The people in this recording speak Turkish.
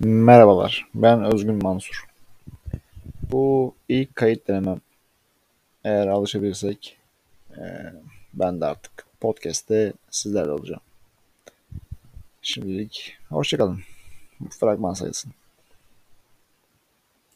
Merhabalar, ben Özgün Mansur. Bu ilk kayıt denemem. Eğer alışabilirsek, e, ben de artık podcast'te sizlerle olacağım. Şimdilik hoşçakalın. Fragman sayılsın.